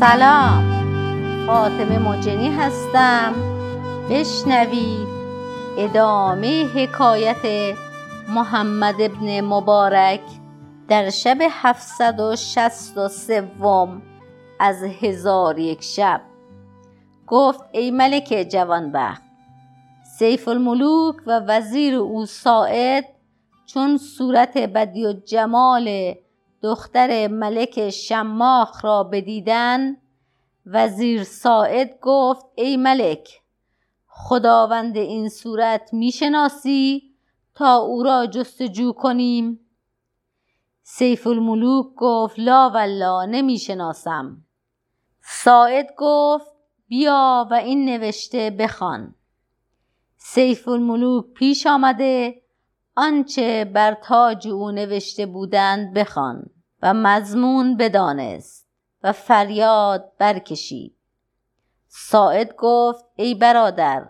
سلام. فاطمه مجنی هستم. بشنوید ادامه حکایت محمد ابن مبارک در شب هفتصد و شست و سوم از هزار یک شب. گفت ای ملک جوانبخت سیف الملوک و وزیر او ساعد چون صورت بدی و جمال دختر ملک شماخ را بدیدن وزیر ساعد گفت ای ملک خداوند این صورت می‌شناسی تا او را جستجو کنیم. سیف الملوک گفت لا والله نمی‌شناسم. ساعد گفت بیا و این نوشته بخوان. سیف الملوک پیش آمده آنچه بر تاج او نوشته بودند بخوان و مضمون بدانست و فریاد برکشید. ساعد گفت ای برادر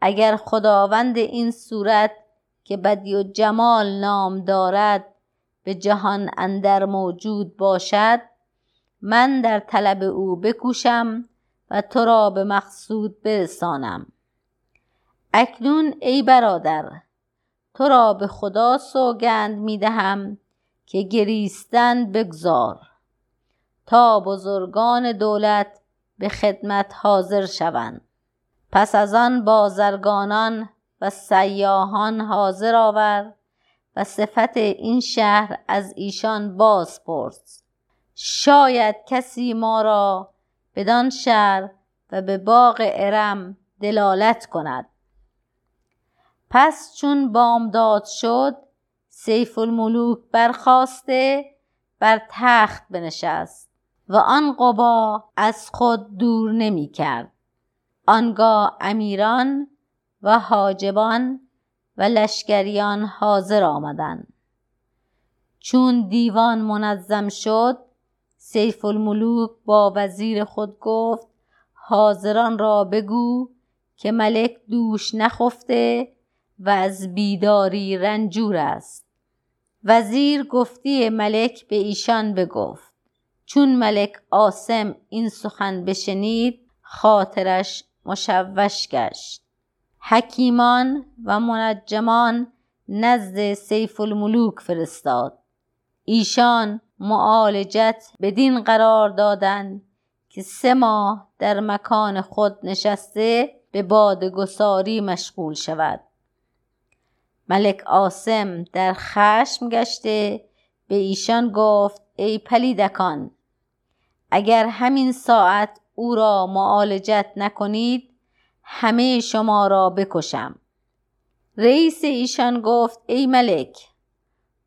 اگر خداوند این صورت که بدی و جمال نام دارد به جهان اندر موجود باشد من در طلب او بکوشم و تو را به مقصود برسانم. اکنون ای برادر تو را به خدا سوگند می دهم که گریستن بگذار. تا بزرگان دولت به خدمت حاضر شوند. پس از آن بازرگانان و سیاحان حاضر آور و صفت این شهر از ایشان باز پرس. شاید کسی ما را بدان شهر و به باغ ارم دلالت کند. پس چون بامداد شد سیف الملوک برخاسته بر تخت بنشست و آن قبا از خود دور نمی کرد. آنگاه امیران و حاجبان و لشکریان حاضر آمدند. چون دیوان منظم شد سیف الملوک با وزیر خود گفت حاضران را بگو که ملک دوش نخفته و از بیداری رنجور است. وزیر گفتی ملک به ایشان بگفت. چون ملک عاصم این سخن بشنید خاطرش مشوش گشت. حکیمان و منجمان نزد سیف الملوک فرستاد. ایشان معالجت بدین قرار دادند که سه ماه در مکان خود نشسته به بادگساری مشغول شود. ملک عاصم در خشم گشته به ایشان گفت ای پلیدکان اگر همین ساعت او را معالجت نکنید همه شما را بکشم. رئیس ایشان گفت ای ملک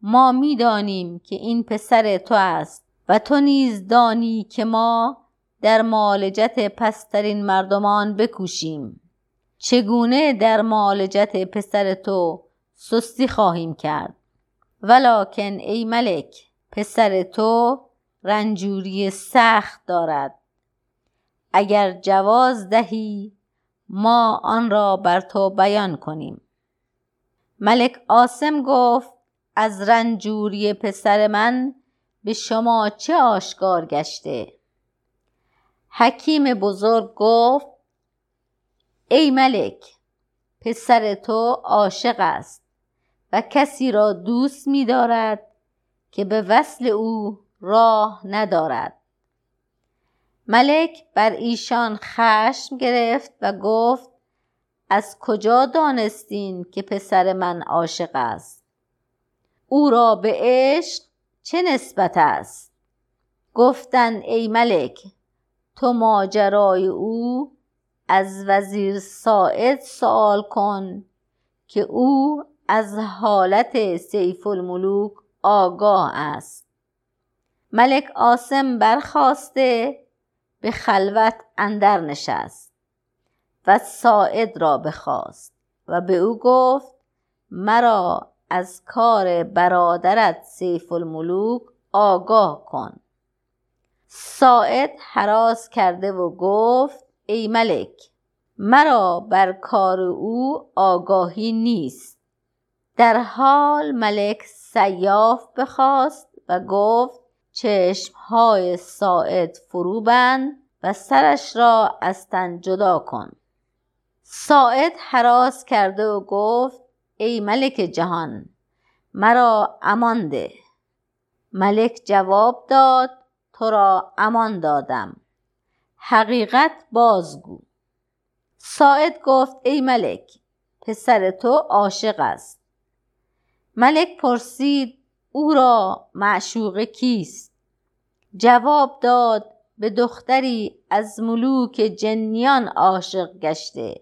ما می‌دانیم که این پسر تو است و تو نیز دانی که ما در معالجت پسترین مردمان بکوشیم. چگونه در معالجت پسر تو سستی خواهیم کرد. ولکن ای ملک پسر تو رنجوری سخت دارد. اگر جواز دهی ما آن را بر تو بیان کنیم. ملک عاصم گفت از رنجوری پسر من به شما چه آشکار گشته؟ حکیم بزرگ گفت ای ملک پسر تو عاشق است. و کسی را دوست می دارد که به وصل او راه ندارد. ملک بر ایشان خشم گرفت و گفت از کجا دانستین که پسر من عاشق است؟ او را به عشق چه نسبت است؟ گفتند ای ملک تو ماجرای او از وزیر ساعد سوال کن که او از حالت سیف الملوک آگاه است. ملک عاصم برخواسته به خلوت اندر نشست و ساعد را بخواست و به او گفت مرا از کار برادرت سیف الملوک آگاه کن. ساعد حراس کرده و گفت ای ملک مرا بر کار او آگاهی نیست. در حال ملک سیاف بخواست و گفت چشمهای ساعد فرو بند و سرش را از تن جدا کن. ساعد حراس کرده و گفت ای ملک جهان مرا امان ده. ملک جواب داد تو را امان دادم. حقیقت بازگو. ساعد گفت ای ملک پسر تو عاشق است. ملک پرسید او را معشوق کیست؟ جواب داد به دختری از ملوک جنیان عاشق گشته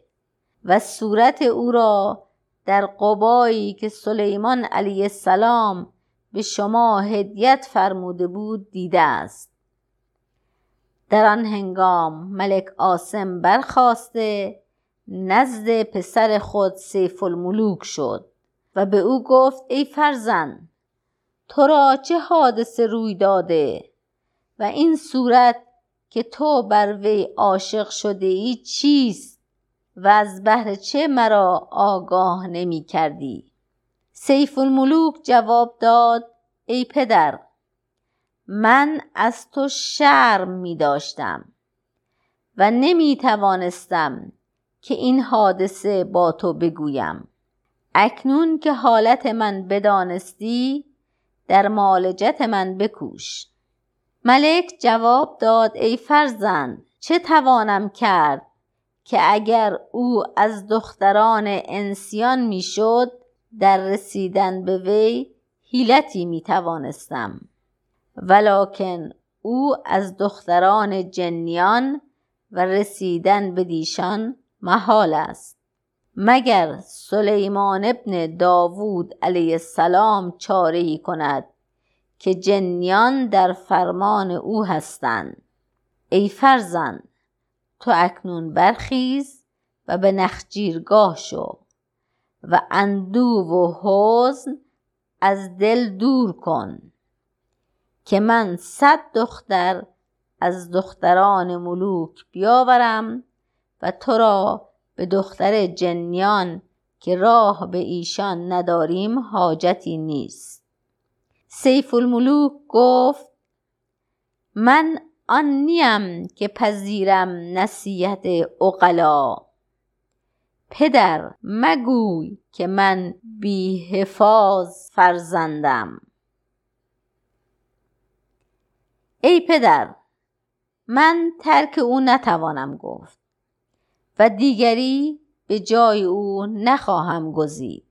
و صورت او را در قبایی که سلیمان علیه السلام به شما هدیت فرموده بود دیده است. در آن هنگام ملک آسم برخواسته نزد پسر خود سیف الملوک شد. و به او گفت ای فرزند تو را چه حادثه روی داده و این صورت که تو بر وی عاشق شده ای چیست و از بهر چه مرا آگاه نمی کردی؟ سیف الملوک جواب داد ای پدر من از تو شرم می داشتم و نمی توانستم که این حادثه با تو بگویم. اکنون که حالت من بدانستی در معالجت من بکوش. ملک جواب داد ای فرزند چه توانم کرد که اگر او از دختران انسیان می‌شد در رسیدن به وی حیلتی می توانستم ولکن او از دختران جنیان و رسیدن به دیشان محال است. مگر سلیمان ابن داوود علیه السلام چاره ای کند که جنیان در فرمان او هستند؟ ای فرزند تو اکنون برخیز و به نخجیرگاه شو و اندوه و حزن از دل دور کن که من صد دختر از دختران ملوک بیاورم و تو را به دختر جنیان که راه به ایشان نداریم حاجتی نیست. سیف الملوک گفت من آن نیم که پذیرم نصیحت اقلا. پدر مگوی که من بی حفاظ فرزندم. ای پدر من ترک او نتوانم گفت. و دیگری به جای او نخواهم گزید.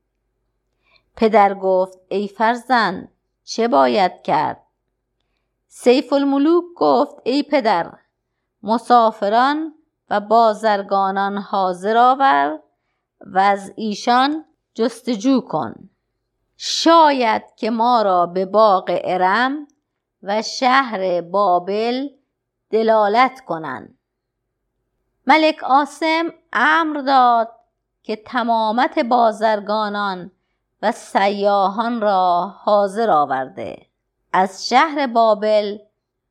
پدر گفت ای فرزند چه باید کرد؟ سیف الملوک گفت ای پدر مسافران و بازرگانان حاضر آور و از ایشان جستجو کن. شاید که ما را به باغ ارم و شهر بابل دلالت کنند. ملک آسم امر داد که تمامت بازرگانان و سیاهان را حاضر آورده. از شهر بابل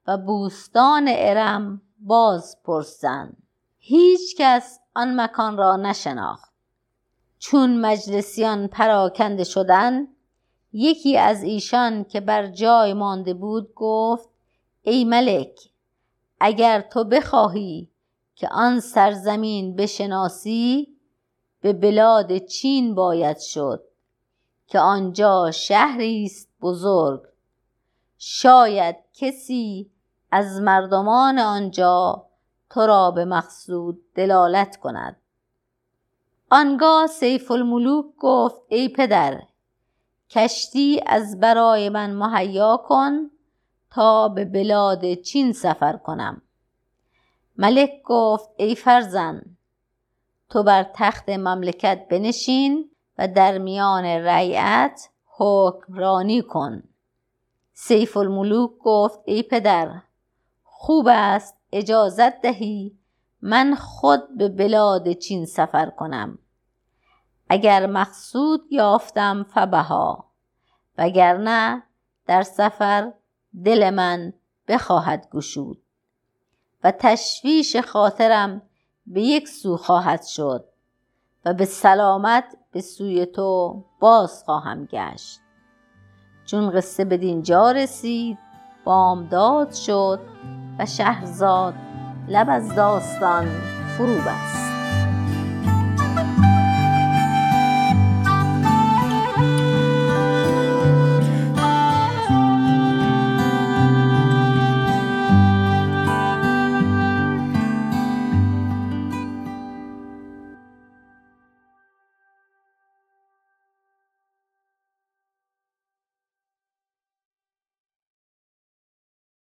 و بوستان ارم باز پرسند هیچ کس آن مکان را نشناخت. چون مجلسیان پراکنده شدند یکی از ایشان که بر جای مانده بود گفت ای ملک اگر تو بخواهی که آن سرزمین بشناسی به بلاد چین باید شد که آنجا شهری است بزرگ. شاید کسی از مردمان آنجا تو را به مقصود دلالت کند. آنگاه سیف الملوک گفت ای پدر کشتی از برای من مهیا کن تا به بلاد چین سفر کنم. ملک گفت ای فرزند تو بر تخت مملکت بنشین و در میان رعیت حکمرانی کن. سیف الملوک گفت ای پدر خوب است اجازت دهی من خود به بلاد چین سفر کنم. اگر مقصود یافتم فبها وگرنه در سفر دل من بخواهد گشود. و تشویش خاطرم به یک سو خواهد شد و به سلامت به سوی تو باز خواهم گشت. چون قصه به دینجا رسید بامداد شد و شهرزاد لب از داستان فرو بست.